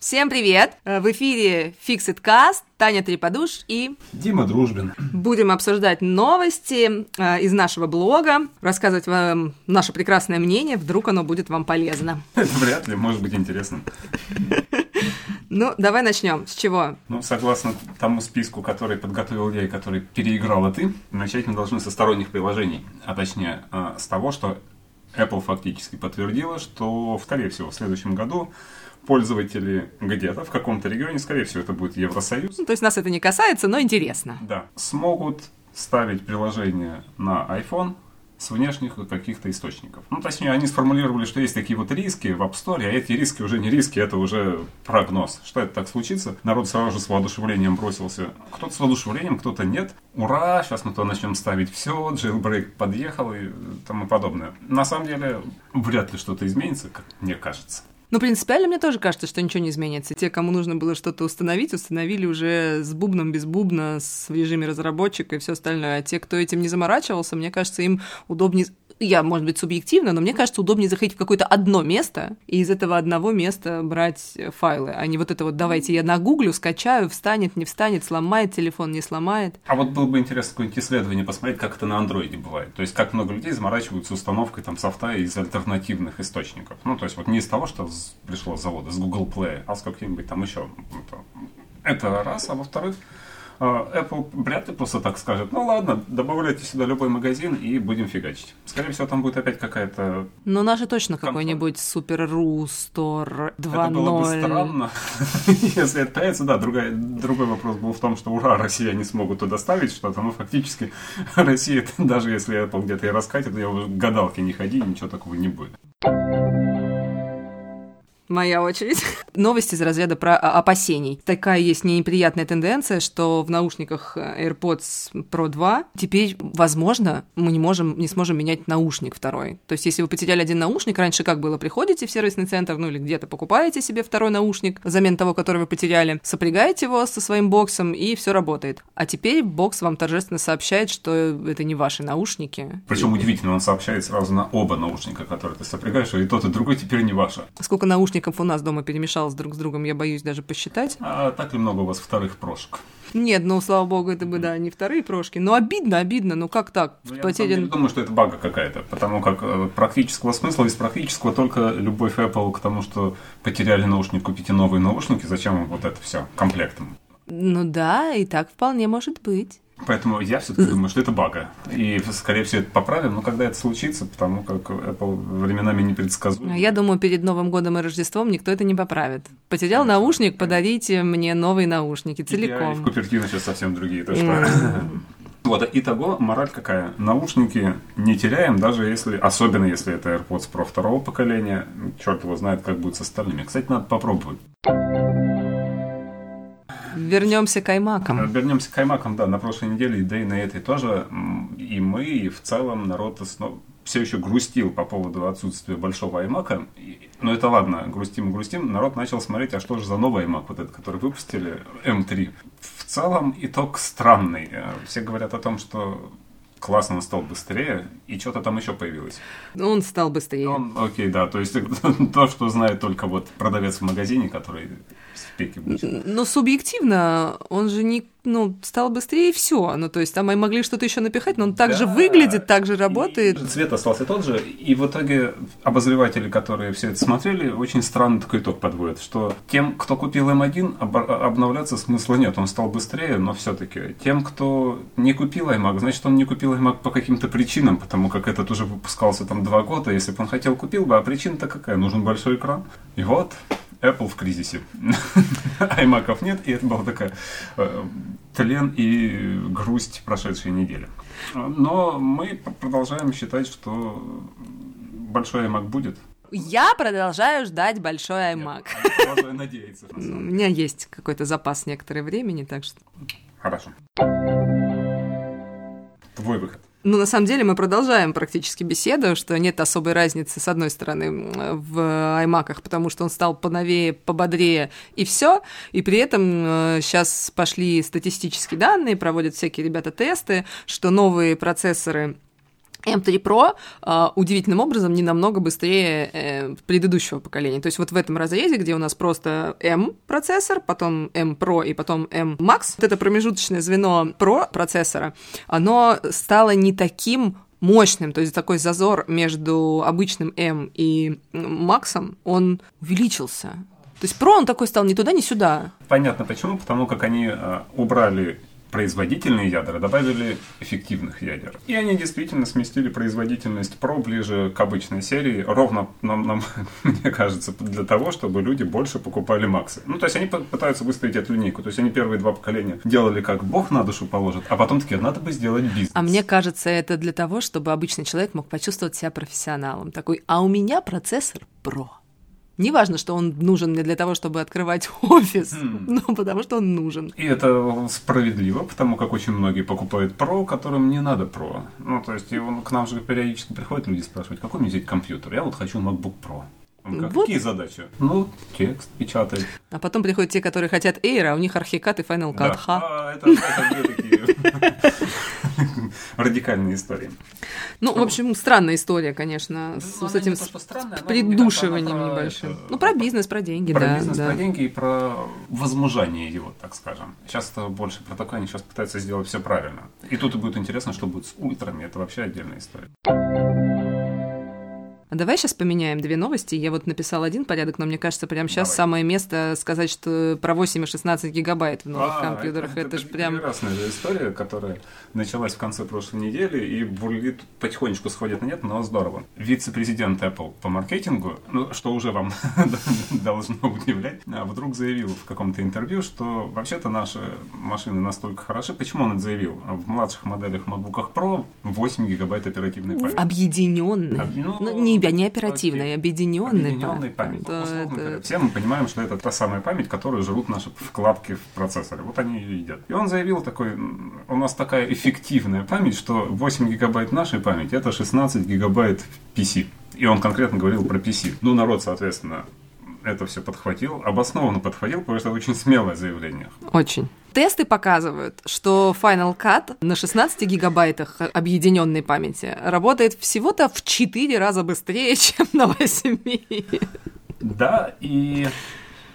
Всем привет! Э, В эфире Fixit Cast, Таня Треподуш и Дима Дружбин. будем обсуждать новости э, из нашего блога, рассказывать вам наше прекрасное мнение, вдруг оно будет вам полезно. Это вряд ли может быть интересно. Ну, давай начнем. С чего? Ну, согласно тому списку, который подготовил я и который переиграла ты, начать мы должны со сторонних приложений, а точнее э, с того, что Apple фактически подтвердила, что, скорее всего, в следующем году пользователи где-то в каком-то регионе, скорее всего, это будет Евросоюз, Ну, то есть нас это не касается, но интересно. да, смогут ставить приложение на iPhone с внешних каких-то источников. Ну, точнее, они сформулировали, что есть такие вот риски в App Store, а эти риски уже не риски, это уже прогноз. Что это так случится? Народ сразу же с воодушевлением бросился. Кто-то с воодушевлением, кто-то нет. Ура, сейчас мы то начнем ставить все, jailbreak подъехал и тому подобное. На самом деле, вряд ли что-то изменится, как мне кажется. Ну, принципиально мне тоже кажется, что ничего не изменится. Те, кому нужно было что-то установить, установили уже с бубном, без бубна, с в режиме разработчика и все остальное. А те, кто этим не заморачивался, мне кажется, им удобнее я, может быть, субъективно, но мне кажется, удобнее заходить в какое-то одно место и из этого одного места брать файлы, а не вот это вот давайте я нагуглю, скачаю, встанет, не встанет, сломает телефон, не сломает. А вот было бы интересно какое-нибудь исследование посмотреть, как это на андроиде бывает. То есть, как много людей заморачиваются установкой там софта из альтернативных источников. Ну, то есть, вот не из того, что пришло с завода, с Google Play, а с каким-нибудь там еще. Это- раз. А во-вторых, Apple вряд ли просто так скажет, ну ладно, добавляйте сюда любой магазин и будем фигачить. Скорее всего, там будет опять какая-то... Но наши точно Комфорт. какой-нибудь Супер Ру Стор Это было бы 2.0. странно, если это появится. Да, другой, другой вопрос был в том, что ура, Россия не смогут туда ставить что-то, но фактически Россия, даже если Apple где-то и раскатит, я уже к гадалке не ходи, ничего такого не будет. Моя очередь. Новости из разряда про а, опасений. Такая есть неприятная тенденция, что в наушниках э, AirPods Pro 2 теперь, возможно, мы не можем, не сможем менять наушник второй. То есть, если вы потеряли один наушник, раньше как было? Приходите в сервисный центр, ну или где-то покупаете себе второй наушник взамен того, который вы потеряли, сопрягаете его со своим боксом, и все работает. А теперь бокс вам торжественно сообщает, что это не ваши наушники. Причем удивительно, он сообщает сразу на оба наушника, которые ты сопрягаешь, и тот, и другой теперь не ваши. Сколько наушников у нас дома перемешалось друг с другом, я боюсь даже посчитать. А так ли много у вас вторых прошек? Нет, ну, слава богу, это бы, да, не вторые прошки. Но обидно, обидно, ну как так? Ну, я Потерян... думаю, что это бага какая-то, потому как э, практического смысла из практического только любовь Apple к тому, что потеряли наушник, купите новые наушники, зачем вам вот это все комплектом? Ну да, и так вполне может быть. Поэтому я все-таки думаю, что это бага. И, скорее всего, это поправим, но когда это случится, потому как Apple временами А непредсказуем. Я думаю, перед Новым годом и Рождеством никто это не поправит. Потерял Конечно, наушник, подарите мне новые наушники Я и в целиком. Купертино сейчас совсем другие. Так что... Вот, итого, мораль какая? Наушники не теряем, даже если, особенно если это AirPods Pro второго поколения. Черт его знает, как будет с остальными. Кстати, надо попробовать. Вернемся к аймакам. Вернемся к аймакам, да, на прошлой неделе, да и на этой тоже. И мы, и в целом народ все еще грустил по поводу отсутствия большого аймака. Но это ладно, грустим и грустим. Народ начал смотреть, а что же за новый аймак, вот этот, который выпустили, М3. В целом итог странный. Э, Все говорят о том, что классно он стал быстрее, и что-то там еще появилось. Он стал быстрее. Он, окей, да, то есть то, что знает только вот продавец в магазине, который. Но субъективно он же не ну, стал быстрее и все. Ну, то есть там могли что-то еще напихать, но он так же Да. выглядит, так же работает. И цвет остался тот же, и в итоге обозреватели, которые все это смотрели, очень странный такой итог подводят, что тем, кто купил М1, об- обновляться смысла нет, он стал быстрее, но все-таки тем, кто не купил iMac, значит, он не купил iMac по каким-то причинам, потому как этот уже выпускался там два года, если бы он хотел, купил бы, а причина-то какая? Нужен большой экран. И вот, Apple в кризисе. Аймаков нет, и это была такая э, тлен и грусть прошедшей недели. Но мы продолжаем считать, что большой iMac будет. Я продолжаю ждать большой iMac. Я продолжаю надеяться. на У меня есть какой-то запас некоторое времени, так что... Хорошо. Твой выход. Ну, на самом деле, мы продолжаем практически беседу, что нет особой разницы, с одной стороны, в аймаках, потому что он стал поновее, пободрее, и все. И при этом сейчас пошли статистические данные, проводят всякие ребята тесты, что новые процессоры M3 Pro э, удивительным образом не намного быстрее э, предыдущего поколения. То есть вот в этом разрезе, где у нас просто M процессор, потом M Pro и потом M Max, вот это промежуточное звено Pro процессора, оно стало не таким мощным, то есть такой зазор между обычным M и Максом, он увеличился. То есть Pro он такой стал ни туда, ни сюда. Понятно почему, потому как они э, убрали производительные ядра, добавили эффективных ядер. И они действительно сместили производительность Pro ближе к обычной серии, ровно, нам, нам, мне кажется, для того, чтобы люди больше покупали Максы. Ну, то есть они пытаются выставить эту линейку. То есть они первые два поколения делали как бог на душу положит, а потом такие, надо бы сделать бизнес. А мне кажется, это для того, чтобы обычный человек мог почувствовать себя профессионалом. Такой, а у меня процессор Pro. Неважно, что он нужен мне для того, чтобы открывать офис, mm. но потому что он нужен. И это справедливо, потому как очень многие покупают Pro, которым не надо Pro. Ну, то есть, он, к нам же периодически приходят люди спрашивают, какой мне взять компьютер? Я вот хочу MacBook Pro. Как, вот. Какие задачи? Ну, текст печатать. А потом приходят те, которые хотят Air, а у них архикат и Final Cut. Да. А, это, это две такие радикальные истории. Ну, в общем, странная история, конечно, ну, с, с этим странная, придушиванием про небольшим. Это, ну, про бизнес, про деньги, про да. Про бизнес, да. про деньги и про возмужание его, так скажем. Сейчас это больше про такое, они сейчас пытаются сделать все правильно. И тут и будет интересно, что будет с ультрами, это вообще отдельная история. А давай сейчас поменяем две новости. Я вот написал один порядок, но мне кажется, прямо сейчас давай. самое место сказать, что про 8 и 16 гигабайт в новых а, компьютерах. Это, это, это же прям... прекрасная же история, которая началась в конце прошлой недели и бурлит потихонечку сходит на нет, но здорово. Вице-президент Apple по маркетингу, ну, что уже вам должно удивлять, а вдруг заявил в каком-то интервью, что вообще-то наши машины настолько хороши. Почему он это заявил? В младших моделях MacBook Pro 8 гигабайт оперативной памяти. Объединенной. Ну, ну, не не оперативной, объединенной. Объединенной память. Да, это... Все мы понимаем, что это та самая память, которую жрут наши вкладки в процессоре. Вот они ее едят. И он заявил такой, у нас такая эффективная память, что 8 гигабайт нашей памяти это 16 гигабайт PC. И он конкретно говорил про PC. Ну, народ, соответственно, это все подхватил, обоснованно подхватил, потому что это очень смелое заявление. Очень. Тесты показывают, что Final Cut на 16 гигабайтах объединенной памяти работает всего-то в 4 раза быстрее, чем на 8. Да, и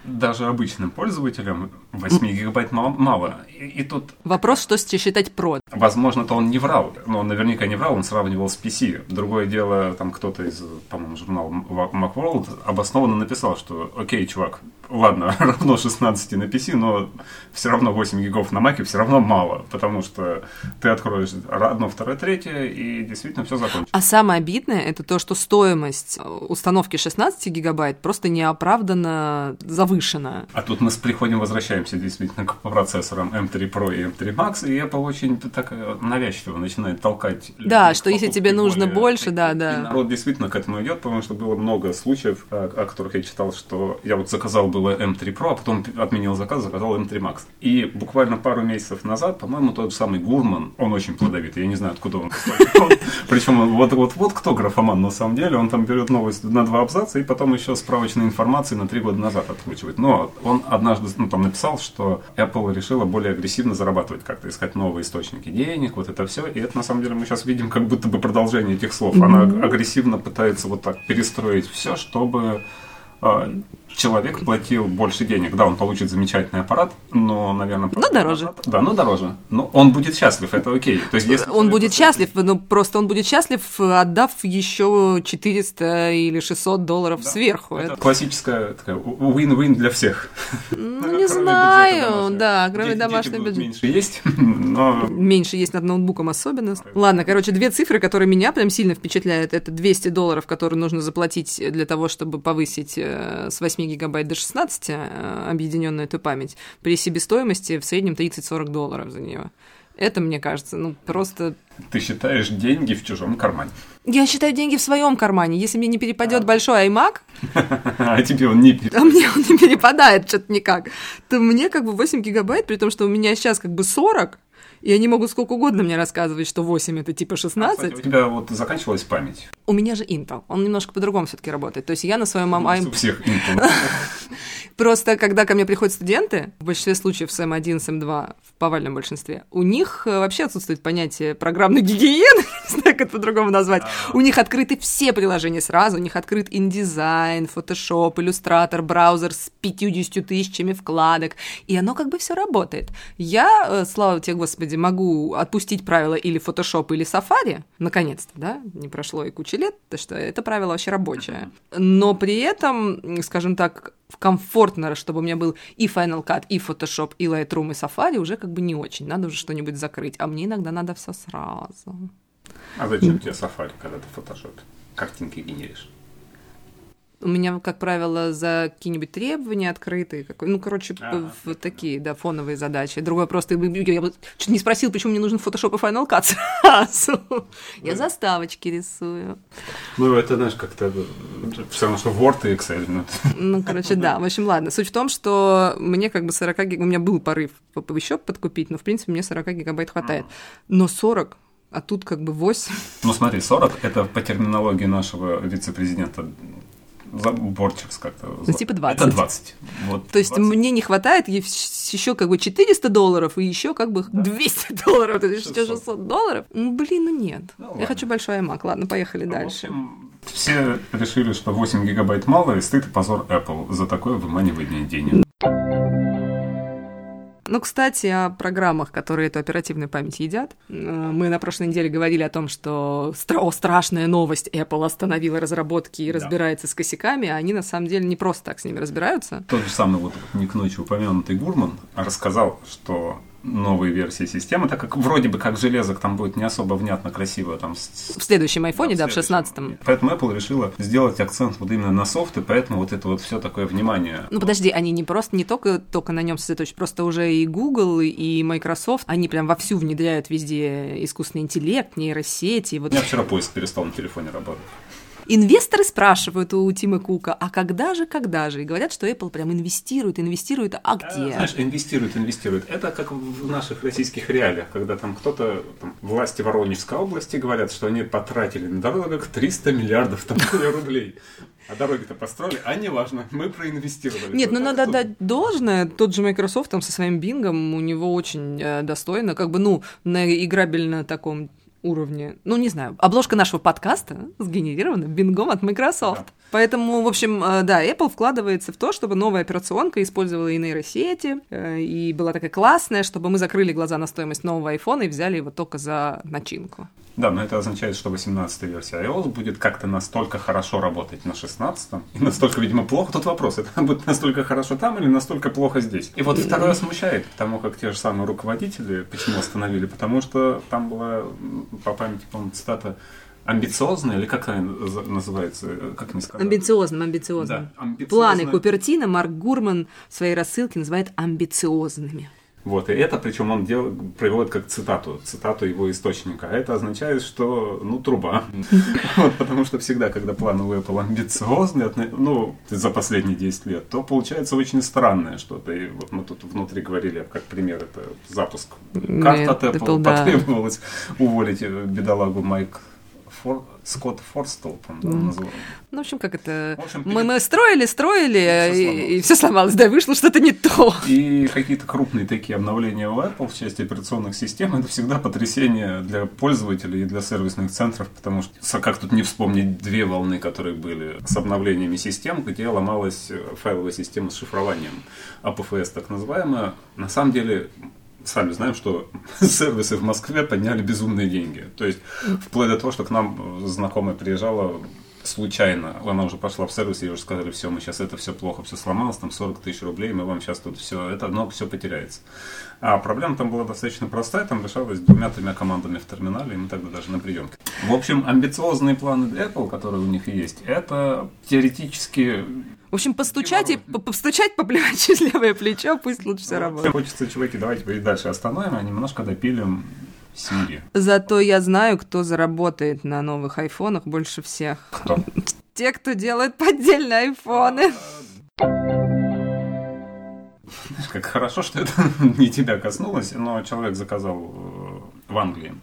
даже обычным пользователям 8 гигабайт мало. И, и тут... Вопрос, что считать про. Возможно, то он не врал. Но он наверняка не врал, он сравнивал с PC. Другое дело, там кто-то из, по-моему, журнала Macworld обоснованно написал, что окей, чувак, ладно, равно 16 на PC, но все равно 8 гигов на Mac все равно мало, потому что ты откроешь одно, второе, третье, и действительно все закончится. А самое обидное, это то, что стоимость э, установки 16 гигабайт просто неоправданно завышена. А тут мы приходим, возвращаемся действительно к процессорам M3 Pro и M3 Max, и Apple очень так навязчиво начинает толкать. Да, что если тебе нужно более... больше, да, да. И народ действительно к этому идет, потому что было много случаев, о которых я читал, что я вот заказал было M3 Pro, а потом отменил заказ, заказал M3 Max. И буквально пару месяцев назад, по-моему, тот самый Гурман, он очень плодовитый, я не знаю, откуда он. Причем вот, вот, вот кто графоман на самом деле, он там берет новость на два абзаца и потом еще справочной информации на три года назад откручивает. Но он однажды ну, там написал, что Apple решила более агрессивно зарабатывать, как-то искать новые источники денег, вот это все. И это на самом деле мы сейчас видим как будто бы продолжение этих слов. Она агрессивно пытается вот так перестроить все, чтобы человек платил больше денег. Да, он получит замечательный аппарат, но, наверное... Но дороже. Аппарат, да, но дороже. Но он будет счастлив, это окей. То есть, если он будет счастлив, но просто он будет счастлив, отдав еще 400 или 600 долларов да, сверху. Это, это классическая такая win-win для всех. Ну, не знаю, да, кроме домашнего бюджета. Меньше есть, но... Меньше есть над ноутбуком особенно. Ладно, короче, две цифры, которые меня прям сильно впечатляют. Это 200 долларов, которые нужно заплатить для того, чтобы повысить э, с 8 гигабайт до 16 э, объединенную эту память при себестоимости в среднем 30-40 долларов за нее. Это, мне кажется, ну просто... Ты считаешь деньги в чужом кармане? Я считаю деньги в своем кармане. Если мне не перепадет а. большой iMac... А тебе он не перепадает. А мне он не перепадает что-то никак. То мне как бы 8 гигабайт, при том, что у меня сейчас как бы 40, и они могут сколько угодно мне рассказывать, что 8 это типа 16. А, кстати, у тебя вот заканчивалась память? У меня же Intel. Он немножко по-другому все-таки работает. То есть я на своем iMac... У всех Intel. Просто, когда ко мне приходят студенты, в большинстве случаев с М1, с М2, в повальном большинстве, у них э, вообще отсутствует понятие программной гигиены, не знаю, как это по-другому назвать. У них открыты все приложения сразу, у них открыт InDesign, Photoshop, Illustrator, браузер с 50 тысячами вкладок, и оно как бы все работает. Я, э, слава тебе, Господи, могу отпустить правила или Photoshop, или Safari, наконец-то, да, не прошло и куча лет, то что это правило вообще рабочее. Но при этом, скажем так, комфортно, чтобы у меня был и Final Cut, и Photoshop, и Lightroom, и Safari, уже как бы не очень. Надо уже что-нибудь закрыть. А мне иногда надо все сразу. А зачем тебе Safari, когда ты в Photoshop картинки генеришь? У меня, как правило, за какие-нибудь требования открытые, какой, ну, короче, Ага, в такие, да, фоновые задачи. Другое просто, я бы чуть не спросил, почему мне нужен Photoshop и Final Cut сразу. Я заставочки рисую. Ну, это, знаешь, как-то все равно, что Word и Excel. ну, Ну, короче, да. В общем, ладно. Суть в том, что мне как бы 40 гиг... У меня был порыв еще подкупить, но, в принципе, мне 40 гигабайт хватает. Но 40, а тут как бы 8. Ну, смотри, 40 это по терминологии нашего вице-президента заборчик как-то. Ну, типа 20. Это 20. Вот То есть 20. мне не хватает еще как бы 400 долларов и еще как бы 200 долларов. То есть 600. 600 долларов? Ну, блин, ну нет. Ну, Я ладно. хочу большой iMac. Ладно, поехали В дальше. общем, все решили, что 8 гигабайт мало, и стыд и позор Apple за такое выманивание денег. Ну, кстати, о программах, которые эту оперативную память едят. Э, Мы на прошлой неделе говорили о том, что о, страшная новость, Apple остановила разработки и Да. разбирается с косяками, а они на самом деле не просто так с ними разбираются. Тот же самый вот не к ночи упомянутый Гурман рассказал, что новые версии системы, так как вроде бы как железок там будет не особо внятно, красиво там с- В следующем айфоне, да, в следующем. 16-м. Поэтому Apple решила сделать акцент вот именно на софт, и поэтому вот это вот все такое внимание. Ну подожди, они не просто, не только, только на нем сосредоточены, просто уже и Google, и Microsoft, они прям вовсю внедряют везде искусственный интеллект, нейросети. У Вот меня вчера поиск перестал на телефоне работать. Инвесторы спрашивают у Тима Кука, а когда же, когда же? И говорят, что Apple прям инвестирует, инвестирует, а где? Знаешь, инвестируют, инвестируют. Это как в наших российских реалиях, когда там кто-то, там, власти Воронежской области говорят, что они потратили на дорогах 300 миллиардов там, рублей. А дороги-то построили, а не важно, мы проинвестировали. Нет, ну надо что- отдать должное. Тот же Microsoft там со своим бингом, у него очень э, достойно, как бы, ну, на играбельно таком уровне. Ну, не знаю. Обложка нашего подкаста сгенерирована бингом от Microsoft. Поэтому, в общем, э, да, Apple вкладывается в то, чтобы новая операционка использовала и нейросети, э, и была такая классная, чтобы мы закрыли глаза на стоимость нового айфона и взяли его только за начинку. Да, но это означает, что 18-я версия iOS будет как-то настолько хорошо работать на 16-м, и настолько, видимо, плохо. Тут вопрос, это будет настолько хорошо там или настолько плохо здесь? И вот второе смущает, потому как те же самые руководители почему остановили, потому что там была, по памяти, по-моему, цитата амбициозная, или как она называется, э, как мне сказать? Амбициозным, амбициозным. Да, амбициозная. Планы Купертина Марк Гурман в своей рассылке называет амбициозными. Вот, и это, причем он дел, приводит как цитату, цитату его источника. А это означает, что, ну, труба. Вот, потому что всегда, когда планы у Apple амбициозные, ну, за последние 10 лет, то получается очень странное что-то. И вот мы тут внутри говорили, как пример, это запуск карт от Apple. Потребовалось уволить э, бедолагу Майк Фор... Скотт Форстел, по-моему, да, называл. Ну, в общем, как это... В общем, мы, перед- мы строили, строили, и, сломалось. и все сломалось, да, вышло что-то не то. И какие-то крупные такие обновления у Apple в части операционных систем это всегда потрясение для пользователей и для сервисных центров, потому что как тут не вспомнить две волны, которые были с обновлениями систем, где ломалась э, файловая система с шифрованием, APFS так называемая. На самом деле сами знаем, что сервисы в Москве подняли безумные деньги. То есть вплоть до того, что к нам знакомая приезжала случайно, она уже пошла в сервис, ей уже сказали, все, мы сейчас это все плохо, все сломалось, там 40 тысяч рублей, мы вам сейчас тут все, это одно все потеряется. А проблема там была достаточно простая, там решалась двумя-тремя командами в терминале, и мы тогда даже на приемке. В общем, амбициозные планы Apple, которые у них есть, это теоретически В общем, постучать и по- постучать, поплевать через левое плечо, пусть лучше все работает. Хочется, чуваки, давайте дальше остановим, а немножко допилим Siri. Зато я знаю, кто заработает на новых айфонах больше всех. Кто? Те, кто делает поддельные айфоны. Как хорошо, что это не тебя коснулось, но человек заказал э, в Англии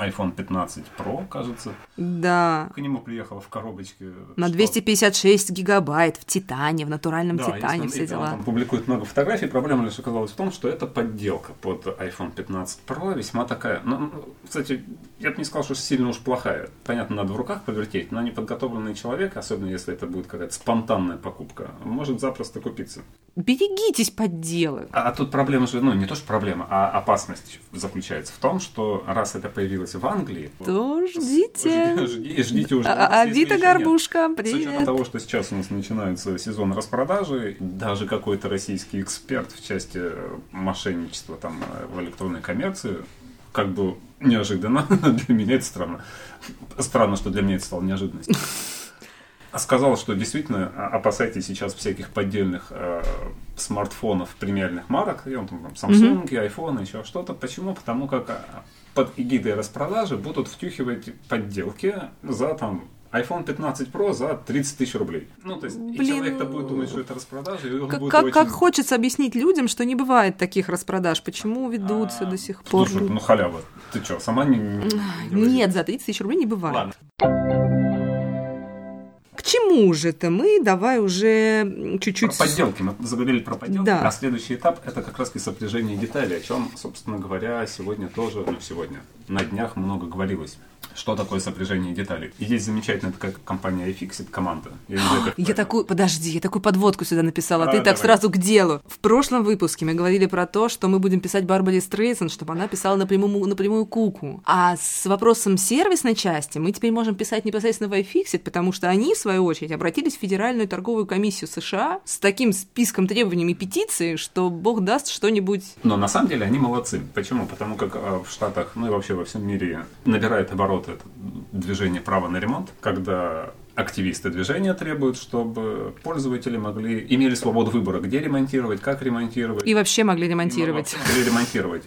iPhone 15 Pro, кажется. Да. К нему приехала в коробочке. На что- 256 гигабайт в Титане, в натуральном Да, Титане, все он дела. там публикует много фотографий. Проблема лишь оказалась в том, что это подделка под iPhone 15 Pro, весьма такая. Ну, ну, кстати, я бы не сказал, что сильно уж плохая. Понятно, надо в руках повертеть, но неподготовленный человек, особенно если это будет какая-то спонтанная покупка, может запросто купиться. Берегитесь подделок. А, а тут проблема же, ну не то что проблема, а опасность заключается в том, что раз это появилось в Англии, То ждите. жди- ждите уже. А- Авито еще нет. горбушка, С учетом привет. того, что сейчас у нас начинается сезон распродажи, даже какой-то российский эксперт в части э, мошенничества там, э, в электронной коммерции, как бы неожиданно, для меня это странно. Странно, что для меня это стало неожиданностью. Сказал, что действительно а, опасайтесь сейчас всяких поддельных э, смартфонов премиальных марок, и он там, там Samsung, iPhone, еще что-то. Почему? Потому как а, под эгидой распродажи будут втюхивать подделки за там iPhone 15 Pro за 30 тысяч рублей. Ну, то есть, и Блин, человек-то будет думать, что это распродажа, и он Как, будет как, очень... как хочется объяснить людям, что не бывает таких распродаж. Почему ведутся А, до сих пор? Слушай, ну халява. Ты что, сама не... не-? Нет, за 30 тысяч рублей не бывает. Ладно. К чему же это мы? Давай уже чуть-чуть... Про подделки. Мы заговорили про подделки. Да. А следующий этап это как раз сопряжение деталей, о чем, собственно говоря, сегодня тоже, ну, сегодня, на днях много говорилось. Что такое сопряжение деталей? И есть замечательная такая компания iFixit, команда. Я, не знаю, как Я такую, подожди, я такую подводку сюда написала, а А, ты так давай. сразу к делу. В прошлом выпуске мы говорили про то, что мы будем писать Барбаре Стрейсон, чтобы она писала напрямую, напрямую куку. А с вопросом сервисной части мы теперь можем писать непосредственно в iFixit, потому что они, в свою очередь, обратились в Федеральную торговую комиссию США с таким списком требований и петиций, что бог даст что-нибудь... Но на самом деле они молодцы. Почему? Потому как э, в Штатах, ну и вообще во всем мире набирает обороты это движение права на ремонт, когда активисты движения требуют, чтобы пользователи могли имели свободу выбора, где ремонтировать, как ремонтировать. И вообще могли И ремонтировать. могли ремонтировать.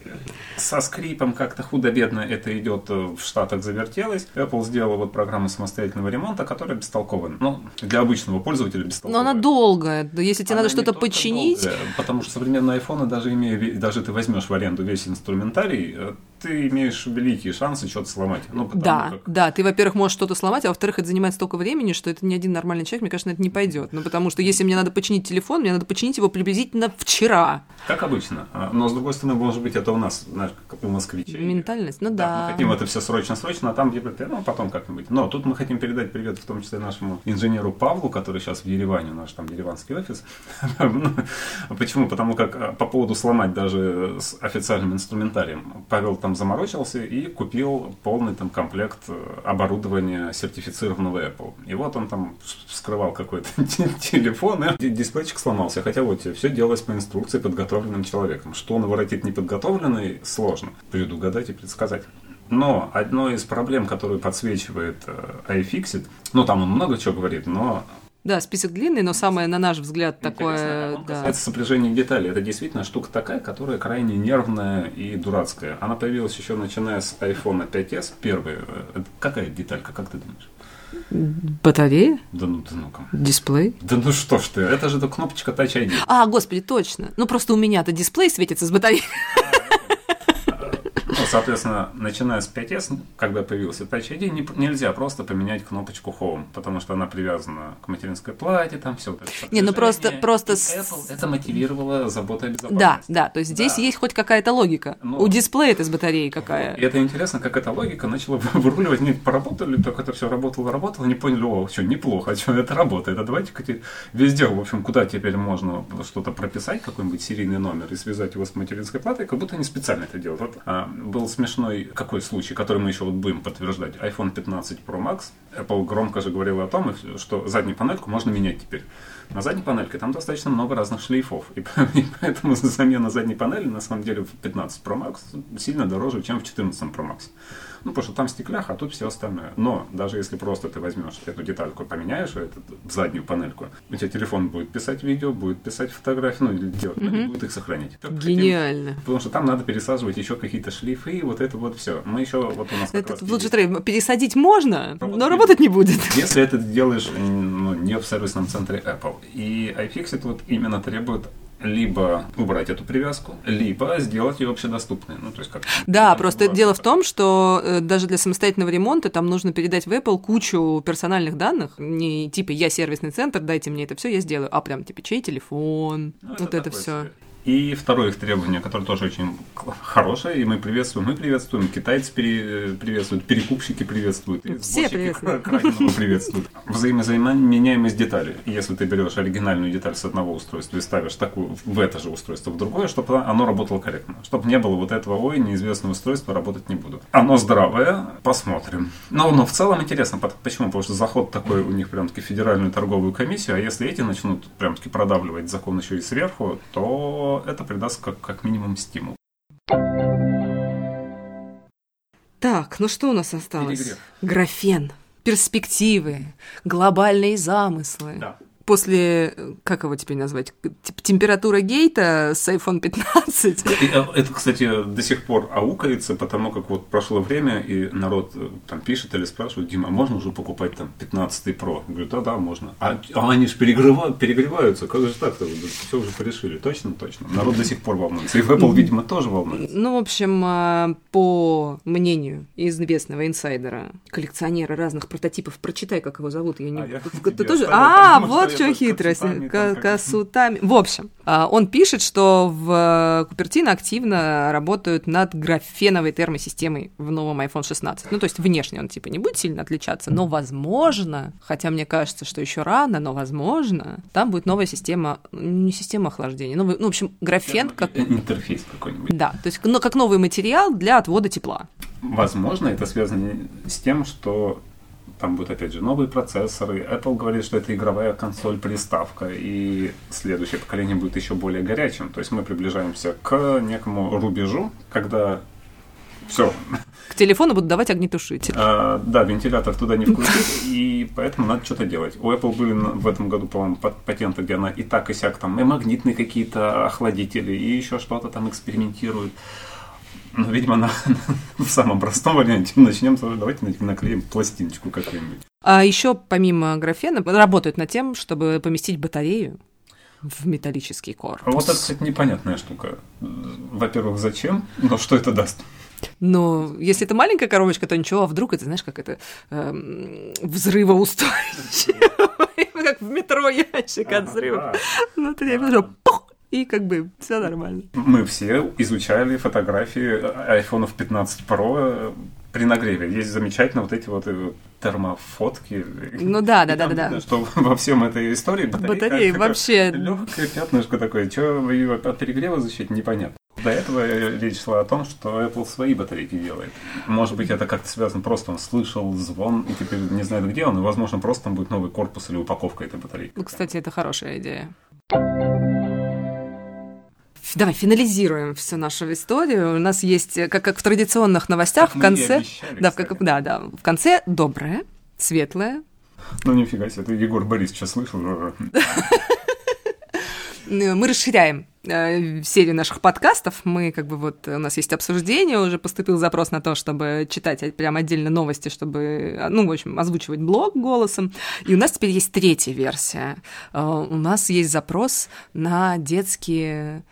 Со скрипом как-то худо-бедно это идет э, в Штатах завертелось. Apple сделала вот программу самостоятельного ремонта, которая бестолковая. Ну, для обычного пользователя Но бестолковая. она долгая. Если тебе Она надо что-то починить... долгая, потому что современные айфоны, даже имея, даже ты возьмешь в аренду весь инструментарий, э, ты имеешь великие шансы что-то сломать. Ну, Да, как- да, ты, во-первых, можешь что-то сломать, а во-вторых, это занимает столько времени, что это ни один нормальный человек, мне кажется, на это не пойдет. Ну, потому что если мне надо починить телефон, мне надо починить его приблизительно вчера. Как обычно. А, Но, с другой стороны, может быть, это у нас, знаешь, у москвичей. Ментальность, ну Да, да. мы хотим это все срочно-срочно, а там где ну, потом как-нибудь. Но тут мы хотим передать привет в том числе нашему инженеру Павлу, который сейчас в Ереване, наш там ереванский офис. Почему? Потому как а, по поводу сломать даже с официальным инструментарием, Павел там заморочился и купил полный там комплект э, оборудования сертифицированного Apple. И вот он там вскрывал какой-то телефон, и дисплейчик сломался. Хотя вот все делалось по инструкции подготовленным человеком. Что наворотит неподготовленный, сложно предугадать и предсказать. Но одной из проблем, которую подсвечивает э, iFixit, ну там он много чего говорит, но Да, список длинный, но самое, на наш взгляд, такое... он Да. касается сопряжения деталей. Это действительно штука такая, которая крайне нервная и дурацкая. Она появилась еще начиная с iPhone 5s. Первая. э, это Какая деталька, как ты думаешь? Батарея? Да ну, да ну-ка. Дисплей? Да ну что ж ты, это же кнопочка Touch ID. А, господи, точно. Ну, просто у меня-то дисплей светится с батареей. Соответственно, начиная с 5S, когда появился Touch ID, не- нельзя просто поменять кнопочку Home, потому что она привязана к материнской плате, там все вот это Не, ну просто- просто И Apple это мотивировало заботой о Да, безопасности. да, то есть здесь Да. есть хоть какая-то логика. Ну. У дисплея это с батареей И какая. это интересно, как эта логика начала выруливать. Они поработали, так это все работало, работало, они поняли, о, что, неплохо, что это работает. А давайте-ка те- везде, в общем, куда теперь можно что-то прописать, какой-нибудь серийный номер и связать его с материнской платой, как будто они специально это делают. Вот, а, был смешной какой случай, который мы еще вот будем подтверждать. iPhone 15 Pro Max. Apple громко же говорила о том, что заднюю панельку можно менять теперь. На задней панельке там достаточно много разных шлейфов. И и поэтому замена задней панели на самом деле в 15 Pro Max сильно дороже, чем в 14 Pro Max. Ну, потому что там стекляха, а тут все остальное. Но даже если просто ты возьмешь эту детальку, поменяешь эту заднюю панельку, у тебя телефон будет писать видео, будет писать фотографии, ну, или делать, ну, и будет их сохранять. Хотим- Гениально. Потому что там надо пересаживать еще какие-то шлейфы, и вот это вот все. Мы еще, вот у нас как Это раз лучше пересадить можно, Работать но не работать не будет. если это делаешь ну, не в сервисном центре Apple. И iFixit вот именно требует либо убрать эту привязку, либо сделать ее общедоступной. Ну, то есть как да, просто дело в том, что э, даже для самостоятельного ремонта там нужно передать в Apple кучу персональных данных. Не типа я сервисный центр, дайте мне это все, я сделаю, а прям типа чей телефон, ну, вот это, это все. И второе их требование, которое тоже очень хорошее, и мы приветствуем, мы приветствуем, китайцы приветствуют, перекупщики приветствуют, все приветствуют. приветствуют. Взаимозаменяемость деталей. Если ты берешь оригинальную деталь с одного устройства и ставишь такую в это же устройство в другое, чтобы оно работало корректно. Чтобы не было вот этого, ой, неизвестного устройства, работать не буду. Оно здравое, посмотрим. Но, но в целом интересно, почему? Потому что заход такой у них прям-таки федеральную торговую комиссию, а если эти начнут прям-таки продавливать закон еще и сверху, то это придаст как, как минимум стимул. Так, ну что у нас осталось? Перегрев. Графен, перспективы, глобальные замыслы. Да после, как его теперь назвать, температура гейта с iPhone 15. Э, это, кстати, до сих пор аукается, потому как вот прошло время, и народ э, там пишет или спрашивает, Дима, а можно уже покупать там 15 Pro? Говорю, да, да, можно. А, а они же перегревают, перегреваются, как же так-то? Все уже порешили. Точно, точно. Народ до сих пор волнуется. И в Apple, видимо, тоже волнуется. Ну, в общем, а, по мнению известного инсайдера, коллекционера разных прототипов, прочитай, как его зовут, я не... А, я Ты тоже... А, вот что хитрость. Косутами. В общем, а, он пишет, что в Купертино активно работают над графеновой термосистемой в новом iPhone 16. Ну, то есть внешне он типа не будет сильно отличаться, но возможно, хотя мне кажется, что еще рано, но возможно, там будет новая система, не система охлаждения, новый, ну, в общем, графен как... Интерфейс какой-нибудь. Да, то есть ну, как новый материал для отвода тепла. Возможно, это связано с тем, что там будут, опять же, новые процессоры. Apple говорит, что это игровая консоль-приставка, и следующее поколение будет еще более горячим. То есть мы приближаемся к некому рубежу, когда все. К телефону будут давать огнетушитель. А, да, вентилятор туда не включить, и поэтому надо что-то делать. У Apple были в этом году, по-моему, патенты, где она и так, и сяк, там, и магнитные какие-то охладители, и еще что-то там экспериментирует. Ну, видимо, на, в самом простом варианте начнем сразу, давайте наклеим пластиночку какую-нибудь. А еще помимо графена работают над тем, чтобы поместить батарею в металлический корпус. Вот это, кстати, непонятная штука. Во-первых, зачем? Но что это даст? Но если это маленькая коробочка, то ничего, а вдруг это, знаешь, как это эм, взрывоустойчиво, как в метро ящик от взрыва. Внутри я вижу, пух, и как бы все нормально. Мы все изучали фотографии iPhone 15 Pro при нагреве. Есть замечательно вот эти вот э, термофотки. Ну да, да, да, да, да. Что во всем этой истории батарея, батарея вообще легкое пятнышко такое, что ее от перегрева защитить непонятно. До этого речь шла о том, что Apple свои батарейки делает. Может быть, это как-то связано, просто он слышал звон и теперь не знает, где он, и, возможно, просто там будет новый корпус или упаковка этой батарейки. Ну, кстати, это хорошая идея. Давай финализируем всю нашу историю. У нас есть, как, как в традиционных новостях, как в конце. Обещали, да, в, как, да, да. В конце доброе, светлое. Ну, нифига себе, ты Егор Борис сейчас слышал. Мы расширяем э, серию наших подкастов. Мы как бы вот у нас есть обсуждение, уже поступил запрос на то, чтобы читать прям отдельно новости, чтобы, ну, в общем, озвучивать блог голосом. И у нас теперь есть третья версия. Э, у нас есть запрос на детские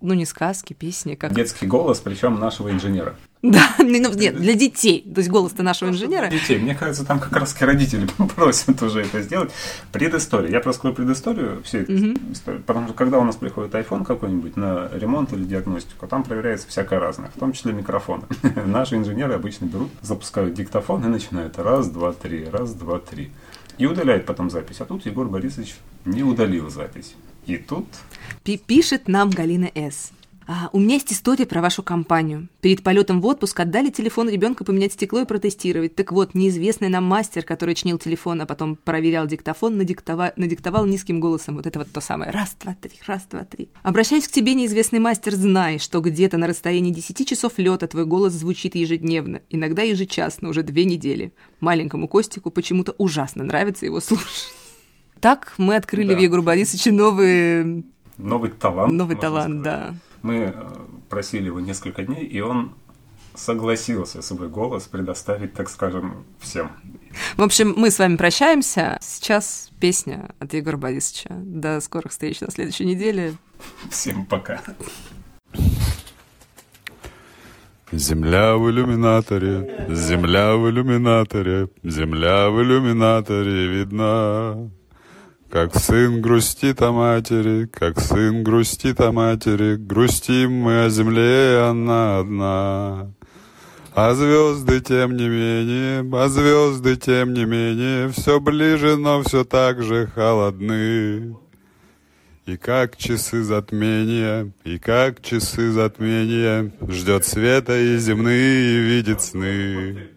ну не сказки, песни, как... Детский голос, причем нашего инженера. Да, ну, нет, для детей, то есть голос-то нашего инженера. Для детей, мне кажется, там как раз родители просят уже это сделать. Предыстория, я раскрою предысторию всей этой угу. истории, потому что когда у нас приходит iPhone какой-нибудь на ремонт или диагностику, там проверяется всякое разное, в том числе микрофоны. Наши инженеры обычно берут, запускают диктофон и начинают раз, два, три, раз, два, три. И удаляют потом запись. А тут Егор Борисович не удалил запись. И тут... Пишет нам Галина С. А, у меня есть история про вашу компанию. Перед полетом в отпуск отдали телефон ребенка поменять стекло и протестировать. Так вот, неизвестный нам мастер, который чинил телефон, а потом проверял диктофон, надиктова... надиктовал низким голосом. Вот это вот то самое. Раз, два, три, раз, два, три. Обращаюсь к тебе, неизвестный мастер, знай, что где-то на расстоянии 10 часов лета твой голос звучит ежедневно, иногда ежечасно, уже две недели. Маленькому Костику почему-то ужасно нравится его слушать. Так мы открыли да. в Егору Борисовиче новый... Новый талант. Новый талант, сказать. да. Мы э, просили его несколько дней, и он согласился свой голос предоставить, так скажем, всем. В общем, мы с вами прощаемся. Сейчас песня от Егора Борисовича. До скорых встреч на следующей неделе. Всем пока. Земля в иллюминаторе, земля в иллюминаторе, земля в иллюминаторе видна. Как сын грустит о матери, как сын грустит о матери, грустим мы о земле, она одна. А звезды, тем не менее, а звезды, тем не менее, все ближе, но все так же холодны. И как часы затмения, и как часы затмения, Ждет света и земные видит сны.